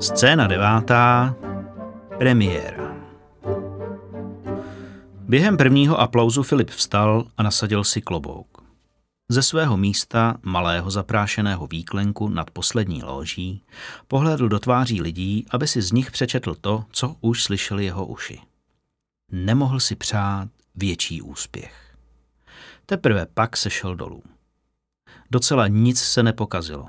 Scéna devátá. Premiéra. Během prvního aplauzu Filip vstal a nasadil si klobouk. Ze svého místa, malého zaprášeného výklenku nad poslední loží, pohlédl do tváří lidí, aby si z nich přečetl to, co už slyšeli jeho uši. Nemohl si přát větší úspěch. Teprve pak se šel dolů. Docela nic se nepokazilo.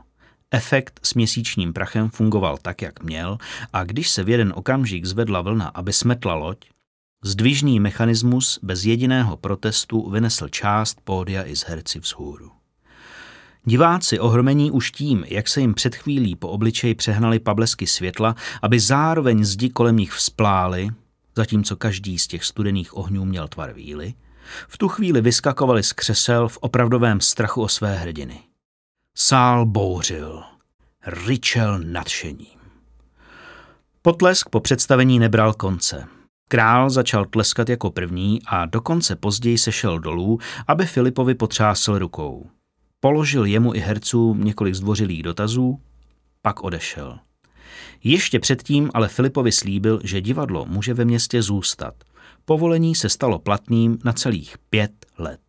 Efekt s měsíčním prachem fungoval tak, jak měl, a když se v jeden okamžik zvedla vlna, aby smetla loď, zdvižný mechanismus bez jediného protestu vynesl část pódia i z herci vzhůru. Diváci ohromení už tím, jak se jim před chvílí po obličeji přehnaly pablesky světla, aby zároveň zdi kolem nich vzplály, zatímco každý z těch studených ohňů měl tvar víly, v tu chvíli vyskakovali z křesel v opravdovém strachu o své hrdiny. Sál bouřil, ryčel nadšením. Potlesk po představení nebral konce. Král začal tleskat jako první a dokonce později se šel dolů, aby Filipovi potřásl rukou. Položil jemu i hercům několik zdvořilých dotazů, pak odešel. Ještě předtím ale Filipovi slíbil, že divadlo může ve městě zůstat. Povolení se stalo platným na celých pět let.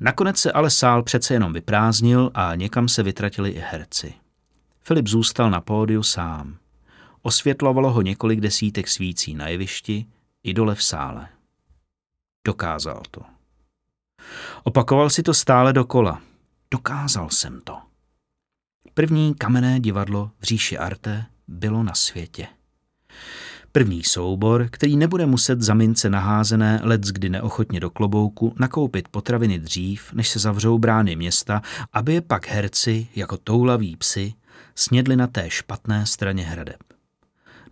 Nakonec se ale sál přece jenom vyprázdnil a někam se vytratili i herci. Filip zůstal na pódiu sám. Osvětlovalo ho několik desítek svící na jevišti i dole v sále. Dokázal to. Opakoval si to stále dokola. Dokázal jsem to. První kamenné divadlo v říši Arte bylo na světě. První soubor, který nebude muset za mince naházené let kdy neochotně do klobouku nakoupit potraviny dřív, než se zavřou brány města, aby je pak herci, jako toulaví psy, snědli na té špatné straně hradeb.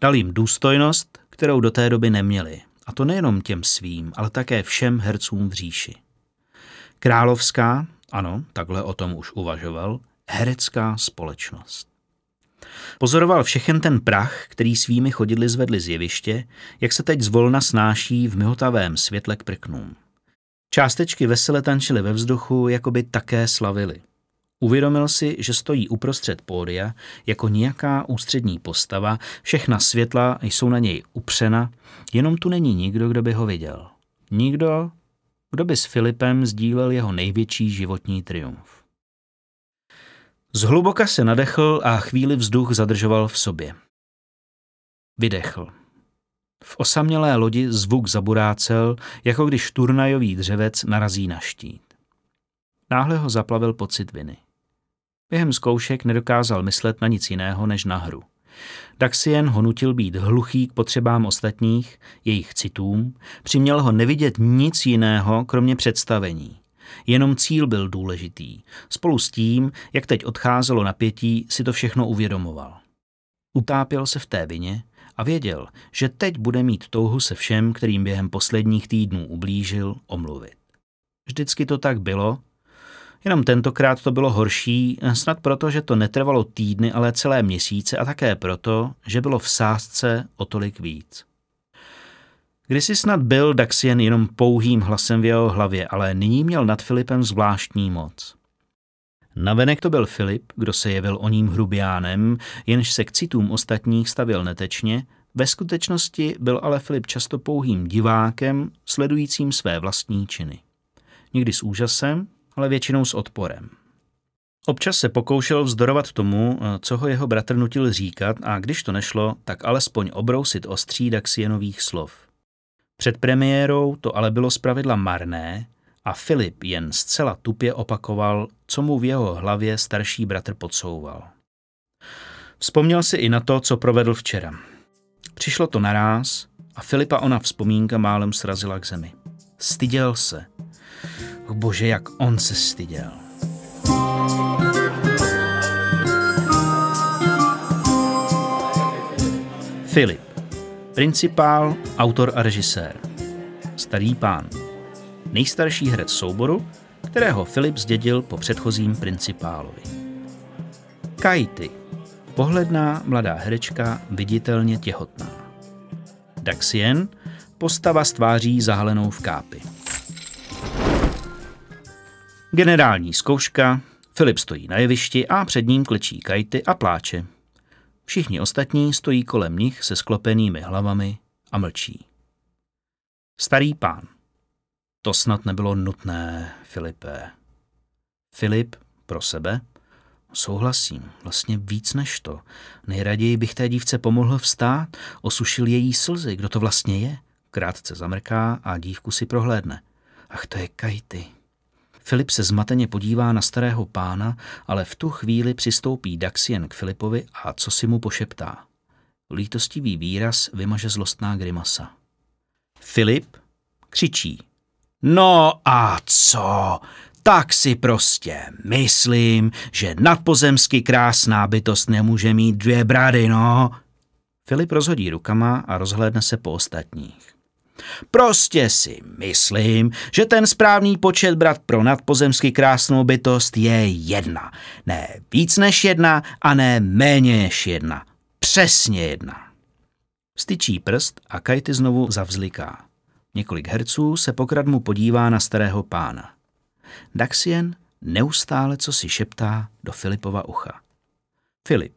Dal jim důstojnost, kterou do té doby neměli, a to nejenom těm svým, ale také všem hercům v říši. Královská, ano, takhle o tom už uvažoval, herecká společnost. Pozoroval všechen ten prach, který svými chodidly zvedli z jeviště, jak se teď zvolna snáší v myhotavém světle k prknům. Částečky vesele tančily ve vzduchu, jako by také slavili. Uvědomil si, že stojí uprostřed pódia jako nějaká ústřední postava, všechna světla jsou na něj upřena, jenom tu není nikdo, kdo by ho viděl. Nikdo, kdo by s Filipem sdílel jeho největší životní triumf. Zhluboka se nadechl a chvíli vzduch zadržoval v sobě. Vydechl. V osamělé lodi zvuk zaburácel, jako když turnajový dřevec narazí na štít. Náhle ho zaplavil pocit viny. Během zkoušek nedokázal myslet na nic jiného než na hru. Daxien ho nutil být hluchý k potřebám ostatních, jejich citům, přiměl ho nevidět nic jiného, kromě představení. Jenom cíl byl důležitý. Spolu s tím, jak teď odcházelo napětí, si to všechno uvědomoval. Utápěl se v té vině a věděl, že teď bude mít touhu se všem, kterým během posledních týdnů ublížil, omluvit. Vždycky to tak bylo, jenom tentokrát to bylo horší, snad proto, že to netrvalo týdny, ale celé měsíce a také proto, že bylo v sázce o tolik víc. Kdysi snad byl Daxien jenom pouhým hlasem v jeho hlavě, ale nyní měl nad Filipem zvláštní moc. Navenek to byl Filip, kdo se jevil o ním hrubiánem, jenž se k citům ostatních stavil netečně, ve skutečnosti byl ale Filip často pouhým divákem, sledujícím své vlastní činy. Někdy s úžasem, ale většinou s odporem. Občas se pokoušel vzdorovat tomu, co ho jeho bratr nutil říkat a když to nešlo, tak alespoň obrousit ostří Daxienových slov. Před premiérou to ale bylo zpravidla marné a Filip jen zcela tupě opakoval, co mu v jeho hlavě starší bratr podsouval. Vzpomněl si i na to, co provedl včera. Přišlo to naráz a Filipa ona vzpomínka málem srazila k zemi. Styděl se. Bože, jak on se styděl. Filip. Principál, autor a režisér. Starý pán. Nejstarší herec souboru, kterého Filip zdědil po předchozím principálovi. Kajty. Pohledná mladá herečka, viditelně těhotná. Daxien. Postava s tváří zahalenou v kápy. Generální zkouška. Filip stojí na jevišti a před ním klečí kajty a pláče. Všichni ostatní stojí kolem nich se sklopenými hlavami a mlčí. Starý pán. To snad nebylo nutné, Filipe. Filip pro sebe. Souhlasím, vlastně víc než to. Nejraději bych té dívce pomohl vstát, osušil její slzy, kdo to vlastně je. Krátce zamrká a dívku si prohlédne. Ach, to je Kajty. Filip se zmateně podívá na starého pána, ale v tu chvíli přistoupí Daxien k Filipovi a co si mu pošeptá. Lítostivý výraz vymaže zlostná grimasa. Filip křičí. No a co? Tak si prostě myslím, že nadpozemsky krásná bytost nemůže mít dvě brady, no. Filip rozhodí rukama a rozhlédne se po ostatních. Prostě si myslím, že ten správný počet brat pro nadpozemsky krásnou bytost je jedna. Ne víc než jedna a ne méně než jedna. Přesně jedna. Styčí prst a Kajty znovu zavzliká. Několik herců se pokradmu podívá na starého pána. Daxien neustále co si šeptá do Filipova ucha. Filip.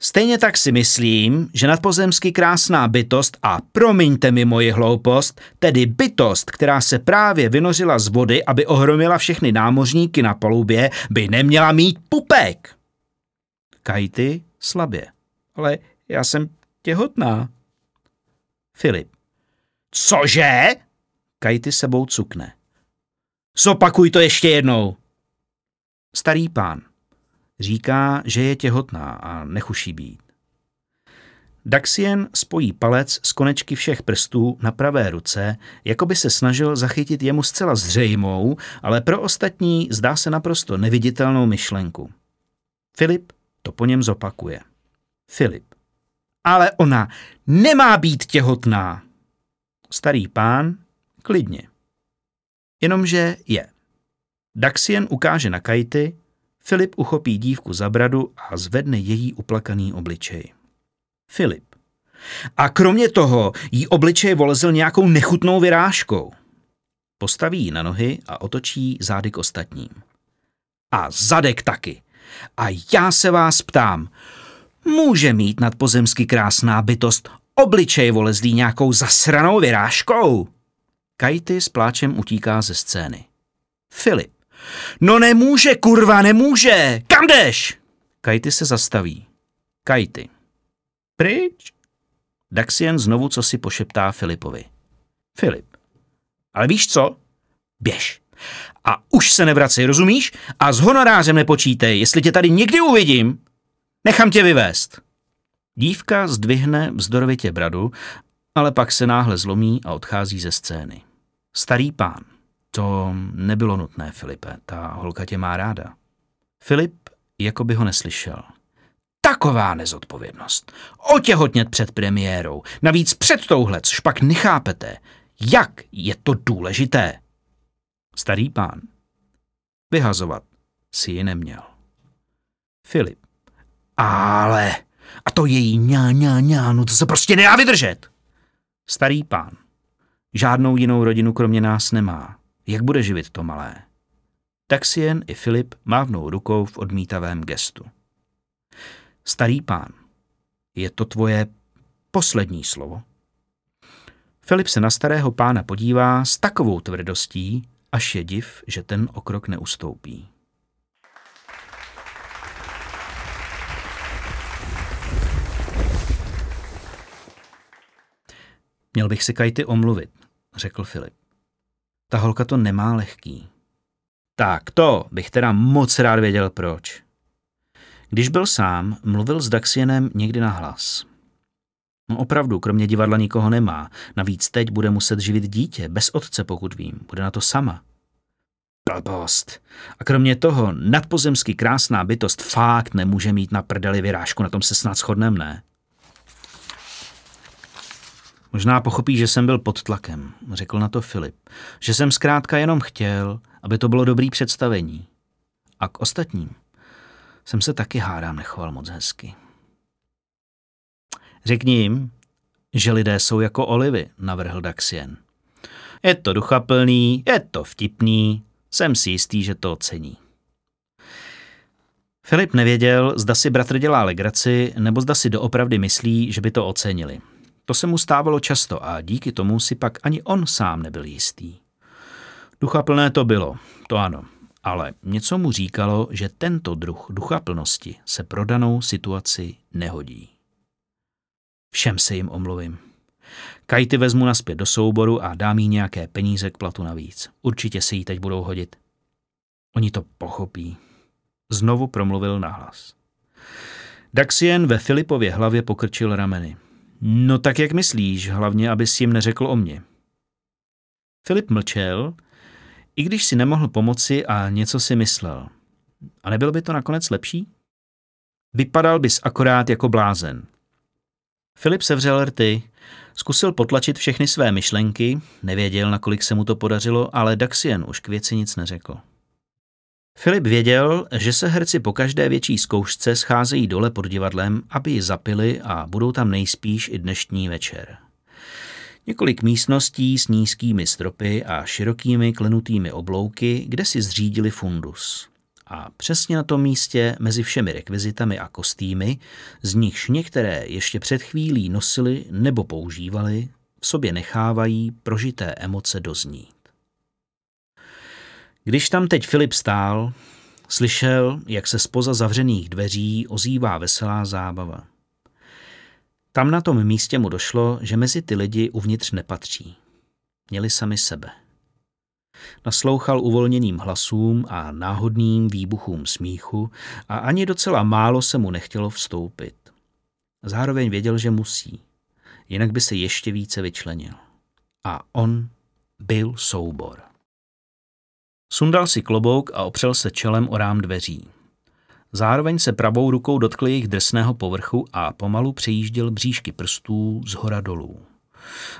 Stejně tak si myslím, že nadpozemsky krásná bytost a promiňte mi moji hloupost, tedy bytost, která se právě vynořila z vody, aby ohromila všechny námořníky na palubě, by neměla mít pupek. Kajty slabě. Ale já jsem těhotná. Filip. Cože? Kajty sebou cukne. Zopakuj to ještě jednou. Starý pán. Říká, že je těhotná a nechuší být. Daxien spojí palec z konečky všech prstů na pravé ruce, jako by se snažil zachytit jemu zcela zřejmou, ale pro ostatní zdá se naprosto neviditelnou myšlenku. Filip to po něm zopakuje. Filip. Ale ona nemá být těhotná. Starý pán klidně. Jenomže je. Daxien ukáže na Kajty, Filip uchopí dívku za bradu a zvedne její uplakaný obličej. Filip. A kromě toho jí obličej volezl nějakou nechutnou vyrážkou. Postaví ji na nohy a otočí zády k ostatním. A zadek taky. A já se vás ptám, může mít nadpozemsky krásná bytost obličej volezlý nějakou zasranou vyrážkou? Kajty s pláčem utíká ze scény. Filip. No nemůže, kurva, nemůže! Kam jdeš? Kajty se zastaví. Kajty. Pryč? Daxien znovu co si pošeptá Filipovi. Filip. Ale víš co? Běž. A už se nevracej, rozumíš? A s honorářem nepočítej, jestli tě tady někdy uvidím, nechám tě vyvést. Dívka zdvihne vzdorovitě bradu, ale pak se náhle zlomí a odchází ze scény. Starý pán. To nebylo nutné, Filipe, ta holka tě má ráda. Filip jako by ho neslyšel. Taková nezodpovědnost. Otěhotnět před premiérou, navíc před touhle, což pak nechápete. Jak je to důležité? Starý pán. Vyhazovat si ji neměl. Filip. Ale, a to její ňá, ňá, ňá, no to se prostě nedá vydržet. Starý pán. Žádnou jinou rodinu kromě nás nemá. Jak bude živit to malé? Taxien i Filip mávnou rukou v odmítavém gestu. Starý pán, je to tvoje poslední slovo? Filip se na starého pána podívá s takovou tvrdostí, až je div, že ten okrok neustoupí. Měl bych si Kajty omluvit, řekl Filip. Ta holka to nemá lehký. Tak to bych teda moc rád věděl proč. Když byl sám, mluvil s Daxienem někdy na hlas. No opravdu, kromě divadla nikoho nemá. Navíc teď bude muset živit dítě, bez otce, pokud vím. Bude na to sama. Blbost. A kromě toho, nadpozemsky krásná bytost fakt nemůže mít na prdeli vyrážku, na tom se snad shodnem, ne? Možná pochopí, že jsem byl pod tlakem, řekl na to Filip. Že jsem zkrátka jenom chtěl, aby to bylo dobrý představení. A k ostatním jsem se taky hádám nechoval moc hezky. Řekni jim, že lidé jsou jako olivy, navrhl Daxien. Je to duchaplný, je to vtipný, jsem si jistý, že to ocení. Filip nevěděl, zda si bratr dělá legraci, nebo zda si doopravdy myslí, že by to ocenili. To se mu stávalo často a díky tomu si pak ani on sám nebyl jistý. Ducha plné to bylo, to ano, ale něco mu říkalo, že tento druh duchaplnosti se pro danou situaci nehodí. Všem se jim omluvím. Kajty vezmu naspět do souboru a dám jí nějaké peníze k platu navíc. Určitě se jí teď budou hodit. Oni to pochopí. Znovu promluvil nahlas. Daxien ve Filipově hlavě pokrčil rameny. No tak jak myslíš, hlavně, abys jim neřekl o mně. Filip mlčel, i když si nemohl pomoci a něco si myslel. A nebylo by to nakonec lepší? Vypadal bys akorát jako blázen. Filip sevřel rty, zkusil potlačit všechny své myšlenky, nevěděl, nakolik se mu to podařilo, ale Daxien už k věci nic neřekl. Filip věděl, že se herci po každé větší zkoušce scházejí dole pod divadlem, aby ji zapili a budou tam nejspíš i dnešní večer. Několik místností s nízkými stropy a širokými klenutými oblouky, kde si zřídili fundus. A přesně na tom místě mezi všemi rekvizitami a kostýmy, z nichž některé ještě před chvílí nosili nebo používali, v sobě nechávají prožité emoce doznít. Když tam teď Filip stál, slyšel, jak se spoza zavřených dveří ozývá veselá zábava. Tam na tom místě mu došlo, že mezi ty lidi uvnitř nepatří. Měli sami sebe. Naslouchal uvolněným hlasům a náhodným výbuchům smíchu a ani docela málo se mu nechtělo vstoupit. Zároveň věděl, že musí, jinak by se ještě více vyčlenil. A on byl soubor. Sundal si klobouk a opřel se čelem o rám dveří. Zároveň se pravou rukou dotkl jejich drsného povrchu a pomalu přejížděl bříšky prstů z hora dolů.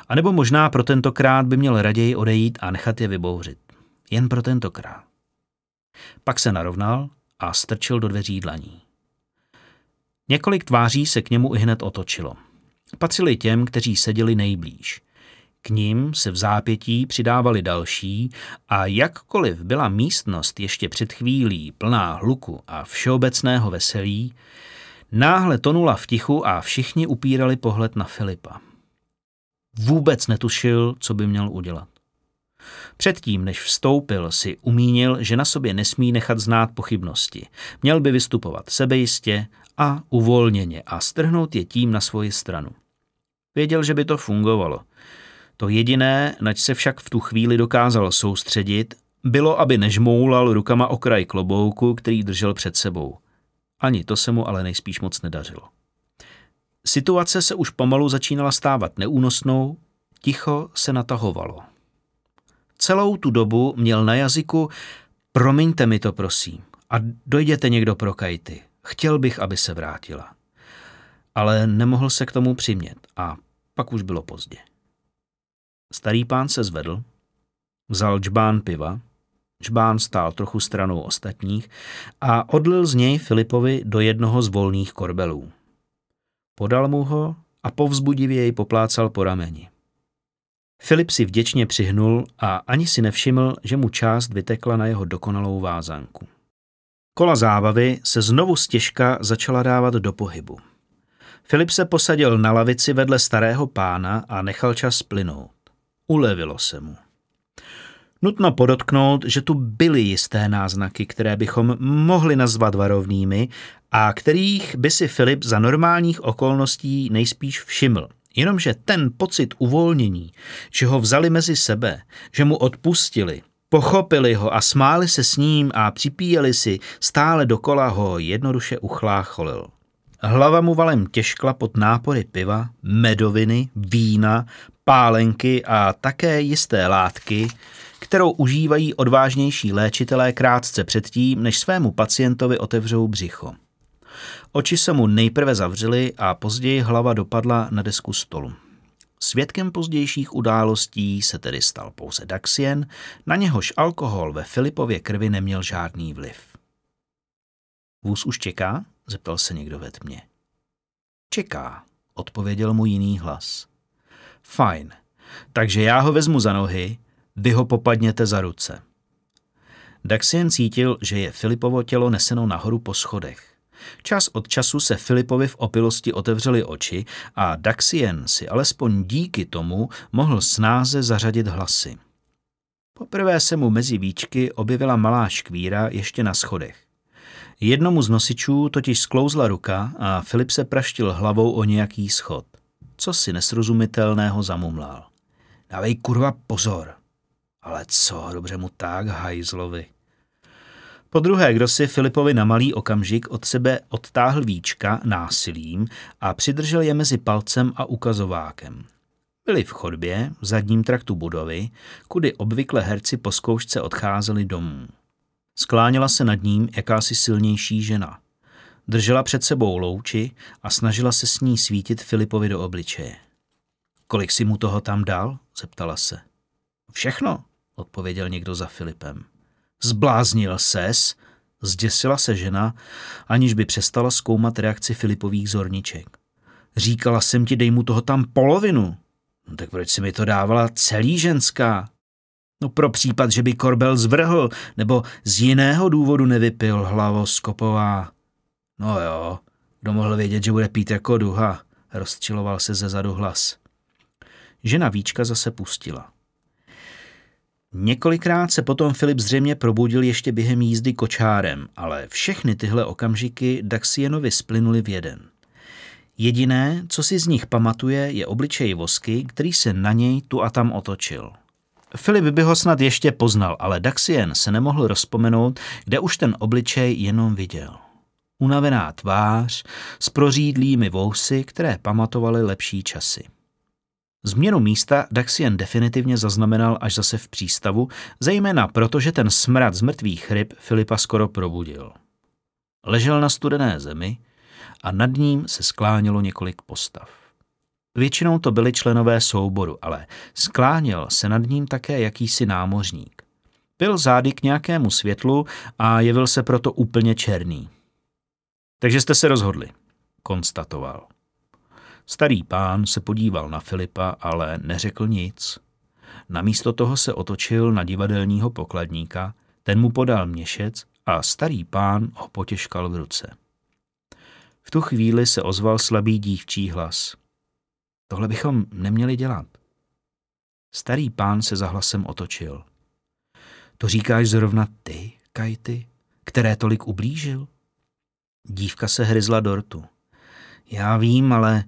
A nebo možná pro tentokrát by měl raději odejít a nechat je vybouřit. Jen pro tentokrát. Pak se narovnal a strčil do dveří dlaní. Několik tváří se k němu i hned otočilo. Patřili těm, kteří seděli nejblíž. K ním se v zápětí přidávali další a jakkoliv byla místnost ještě před chvílí plná hluku a všeobecného veselí, náhle tonula v tichu a všichni upírali pohled na Filipa. Vůbec netušil, co by měl udělat. Předtím, než vstoupil, si umínil, že na sobě nesmí nechat znát pochybnosti. Měl by vystupovat sebejistě a uvolněně a strhnout je tím na svoji stranu. Věděl, že by to fungovalo. To jediné, nač se však v tu chvíli dokázal soustředit, bylo, aby nežmoulal rukama o kraj klobouku, který držel před sebou. Ani to se mu ale nejspíš moc nedařilo. Situace se už pomalu začínala stávat neúnosnou, ticho se natahovalo. Celou tu dobu měl na jazyku promiňte mi to prosím a dojděte někdo pro Kajty. Chtěl bych, aby se vrátila. Ale nemohl se k tomu přimět a pak už bylo pozdě. Starý pán se zvedl, vzal džbán piva, džbán stál trochu stranou ostatních a odlil z něj Filipovi do jednoho z volných korbelů. Podal mu ho a povzbudivě jej poplácal po rameni. Filip si vděčně přihnul a ani si nevšiml, že mu část vytekla na jeho dokonalou vázanku. Kola zábavy se znovu stěžka začala dávat do pohybu. Filip se posadil na lavici vedle starého pána a nechal čas plynout. Ulevilo se mu. Nutno podotknout, že tu byly jisté náznaky, které bychom mohli nazvat varovnými a kterých by si Filip za normálních okolností nejspíš všiml. Jenomže ten pocit uvolnění, že ho vzali mezi sebe, že mu odpustili, pochopili ho a smáli se s ním a připíjeli si, stále dokola ho jednoduše uchlácholil. Hlava mu valem těžkla pod nápory piva, medoviny, vína, pálenky a také jisté látky, kterou užívají odvážnější léčitelé krátce předtím, než svému pacientovi otevřou břicho. Oči se mu nejprve zavřely a později hlava dopadla na desku stolu. Svědkem pozdějších událostí se tedy stal pouze Daxien, na něhož alkohol ve Filipově krvi neměl žádný vliv. Vůz už čeká? Zeptal se někdo ve tmě. Čeká, odpověděl mu jiný hlas. Fajn, takže já ho vezmu za nohy, vy ho popadněte za ruce. Daxien cítil, že je Filipovo tělo neseno nahoru po schodech. Čas od času se Filipovi v opilosti otevřely oči a Daxien si alespoň díky tomu mohl snáze zařadit hlasy. Poprvé se mu mezi víčky objevila malá škvíra ještě na schodech. Jednomu z nosičů totiž sklouzla ruka a Filip se praštil hlavou o nějaký schod. Co si nesrozumitelného zamumlal. Dávej kurva pozor. Ale co, dobře mu tak, hajzlovi. Po druhé, kdo si Filipovi na malý okamžik od sebe odtáhl víčka násilím a přidržel je mezi palcem a ukazovákem. Byli v chodbě, v zadním traktu budovy, kudy obvykle herci po zkoušce odcházeli domů. Skláněla se nad ním jakási silnější žena. Držela před sebou louči a snažila se s ní svítit Filipovi do obličeje. Kolik si mu toho tam dal? zeptala se. Všechno, odpověděl někdo za Filipem. Zbláznil ses, zděsila se žena, aniž by přestala zkoumat reakci Filipových zorniček. Říkala jsem ti, dej mu toho tam polovinu. No tak proč si mi to dávala celý ženská? No pro případ, že by korbel zvrhl, nebo z jiného důvodu nevypil hlavo skopová. No jo, kdo mohl vědět, že bude pít jako duha, rozčiloval se ze zadu hlas. Žena Víčka zase pustila. Několikrát se potom Filip zřejmě probudil ještě během jízdy kočárem, ale všechny tyhle okamžiky Daxienovi splynuli v jeden. Jediné, co si z nich pamatuje, je obličej Vosky, který se na něj tu a tam otočil. Filip by ho snad ještě poznal, ale Daxien se nemohl rozpomenout, kde už ten obličej jenom viděl. Unavená tvář s prořídlými vousy, které pamatovaly lepší časy. Změnu místa Daxien definitivně zaznamenal až zase v přístavu, zejména proto, že ten smrad z mrtvých ryb Filipa skoro probudil. Ležel na studené zemi a nad ním se sklánělo několik postav. Většinou to byli členové souboru, ale skláněl se nad ním také jakýsi námořník. Byl zády k nějakému světlu a jevil se proto úplně černý. Takže jste se rozhodli, konstatoval. Starý pán se podíval na Filipa, ale neřekl nic. Namísto toho se otočil na divadelního pokladníka, ten mu podal měšec a starý pán ho potěškal v ruce. V tu chvíli se ozval slabý dívčí hlas. Tohle bychom neměli dělat. Starý pán se za hlasem otočil. To říkáš zrovna ty, Kajty, které tolik ublížil? Dívka se hryzla dortu. Já vím, ale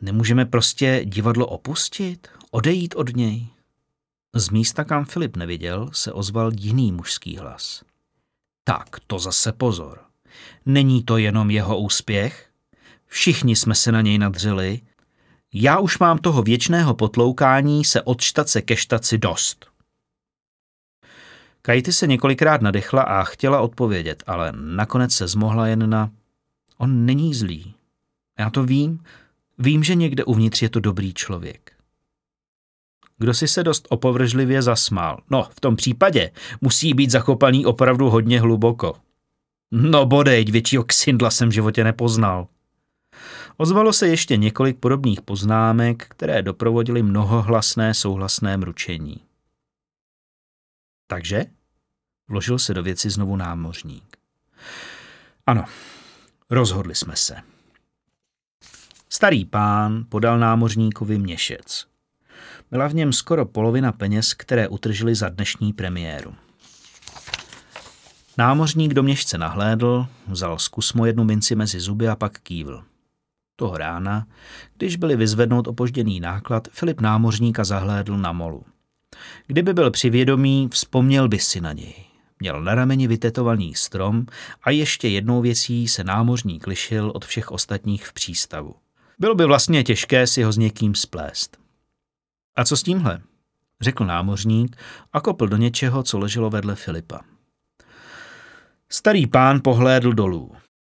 Nemůžeme prostě divadlo opustit? Odejít od něj? Z místa, kam Filip neviděl, se ozval jiný mužský hlas. Tak, to zase pozor. Není to jenom jeho úspěch? Všichni jsme se na něj nadřeli. Já už mám toho věčného potloukání se od štace ke štaci dost. Kajty se několikrát nadechla a chtěla odpovědět, ale nakonec se zmohla jen na On není zlý. Já to vím, Vím, že někde uvnitř je to dobrý člověk. Kdo si se dost opovržlivě zasmál. No, v tom případě musí být zakopaný opravdu hodně hluboko. No bodejť, většího ksindla jsem v životě nepoznal. Ozvalo se ještě několik podobných poznámek, které doprovodily mnohohlasné souhlasné mručení. Takže? Vložil se do věci znovu námořník. Ano, rozhodli jsme se. Starý pán podal námořníkovi měšec. Byla v něm skoro polovina peněz, které utržili za dnešní premiéru. Námořník do měšce nahlédl, vzal zkusmo jednu minci mezi zuby a pak kývl. Toho rána, když byli vyzvednout opožděný náklad, Filip námořníka zahlédl na molu. Kdyby byl při vědomí, vzpomněl by si na něj. Měl na rameni vytetovaný strom a ještě jednou věcí se námořník lišil od všech ostatních v přístavu. Bylo by vlastně těžké si ho s někým splést. A co s tímhle? Řekl námořník a kopl do něčeho, co leželo vedle Filipa. Starý pán pohlédl dolů.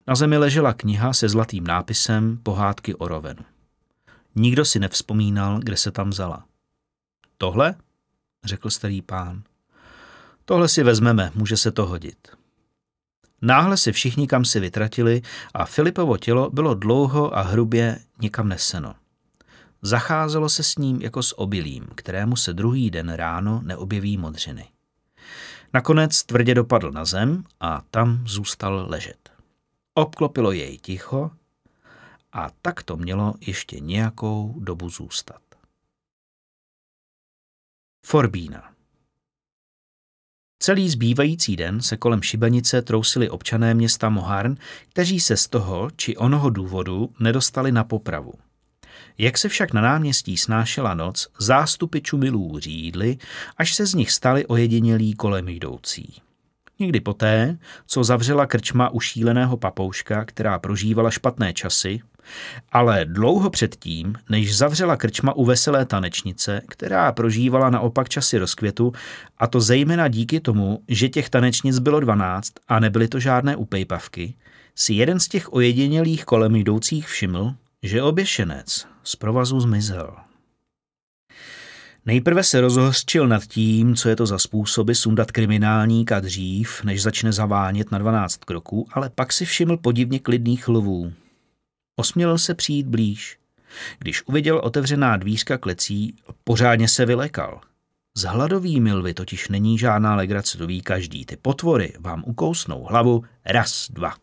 Na zemi ležela kniha se zlatým nápisem Pohádky o rovenu. Nikdo si nevzpomínal, kde se tam vzala. Tohle? řekl starý pán. Tohle si vezmeme, může se to hodit. Náhle se všichni kam si vytratili a Filipovo tělo bylo dlouho a hrubě někam neseno. Zacházelo se s ním jako s obilím, kterému se druhý den ráno neobjeví modřiny. Nakonec tvrdě dopadl na zem a tam zůstal ležet. Obklopilo jej ticho a tak to mělo ještě nějakou dobu zůstat. Forbína Celý zbývající den se kolem šibenice trousili občané města Moharn, kteří se z toho či onoho důvodu nedostali na popravu. Jak se však na náměstí snášela noc, zástupy čumilů řídly, až se z nich stali ojedinělí kolem jdoucí. Někdy poté, co zavřela krčma u šíleného papouška, která prožívala špatné časy, ale dlouho předtím, než zavřela krčma u veselé tanečnice, která prožívala naopak časy rozkvětu, a to zejména díky tomu, že těch tanečnic bylo dvanáct a nebyly to žádné upejpavky, si jeden z těch ojedinělých kolem jdoucích všiml, že oběšenec z provazu zmizel. Nejprve se rozhořčil nad tím, co je to za způsoby sundat kriminálníka dřív, než začne zavánět na 12 kroků, ale pak si všiml podivně klidných lvů. Osmělil se přijít blíž. Když uviděl otevřená dvířka klecí, pořádně se vylekal. S hladovými lvy totiž není žádná legrace, to ví každý. Ty potvory vám ukousnou hlavu raz, dva.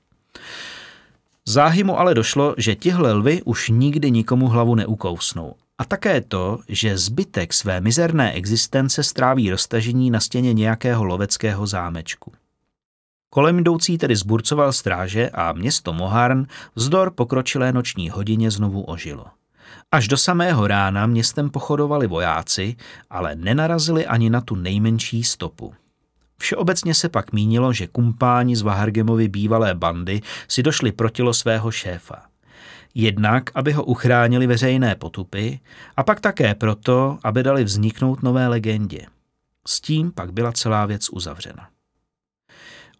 Záhy mu ale došlo, že tihle lvy už nikdy nikomu hlavu neukousnou. A také to, že zbytek své mizerné existence stráví roztažení na stěně nějakého loveckého zámečku. Kolem jdoucí tedy zburcoval stráže a město Moharn vzdor pokročilé noční hodině znovu ožilo. Až do samého rána městem pochodovali vojáci, ale nenarazili ani na tu nejmenší stopu. Všeobecně se pak mínilo, že kumpáni z Vahargemovy bývalé bandy si došli protilo svého šéfa. Jednak, aby ho uchránili veřejné potupy, a pak také proto, aby dali vzniknout nové legendě. S tím pak byla celá věc uzavřena.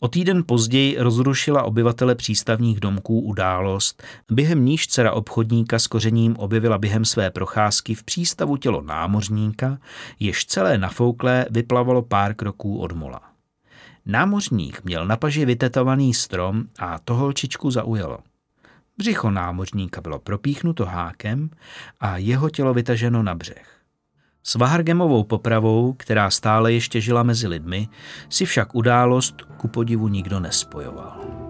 O týden později rozrušila obyvatele přístavních domků událost, během níž dcera obchodníka s kořením objevila během své procházky v přístavu tělo námořníka, jež celé nafouklé vyplavalo pár kroků od mola. Námořník měl na paži vytetovaný strom a to holčičku zaujalo. Břicho námořníka bylo propíchnuto hákem a jeho tělo vytaženo na břeh. S Vahargemovou popravou, která stále ještě žila mezi lidmi, si však událost ku podivu nikdo nespojoval.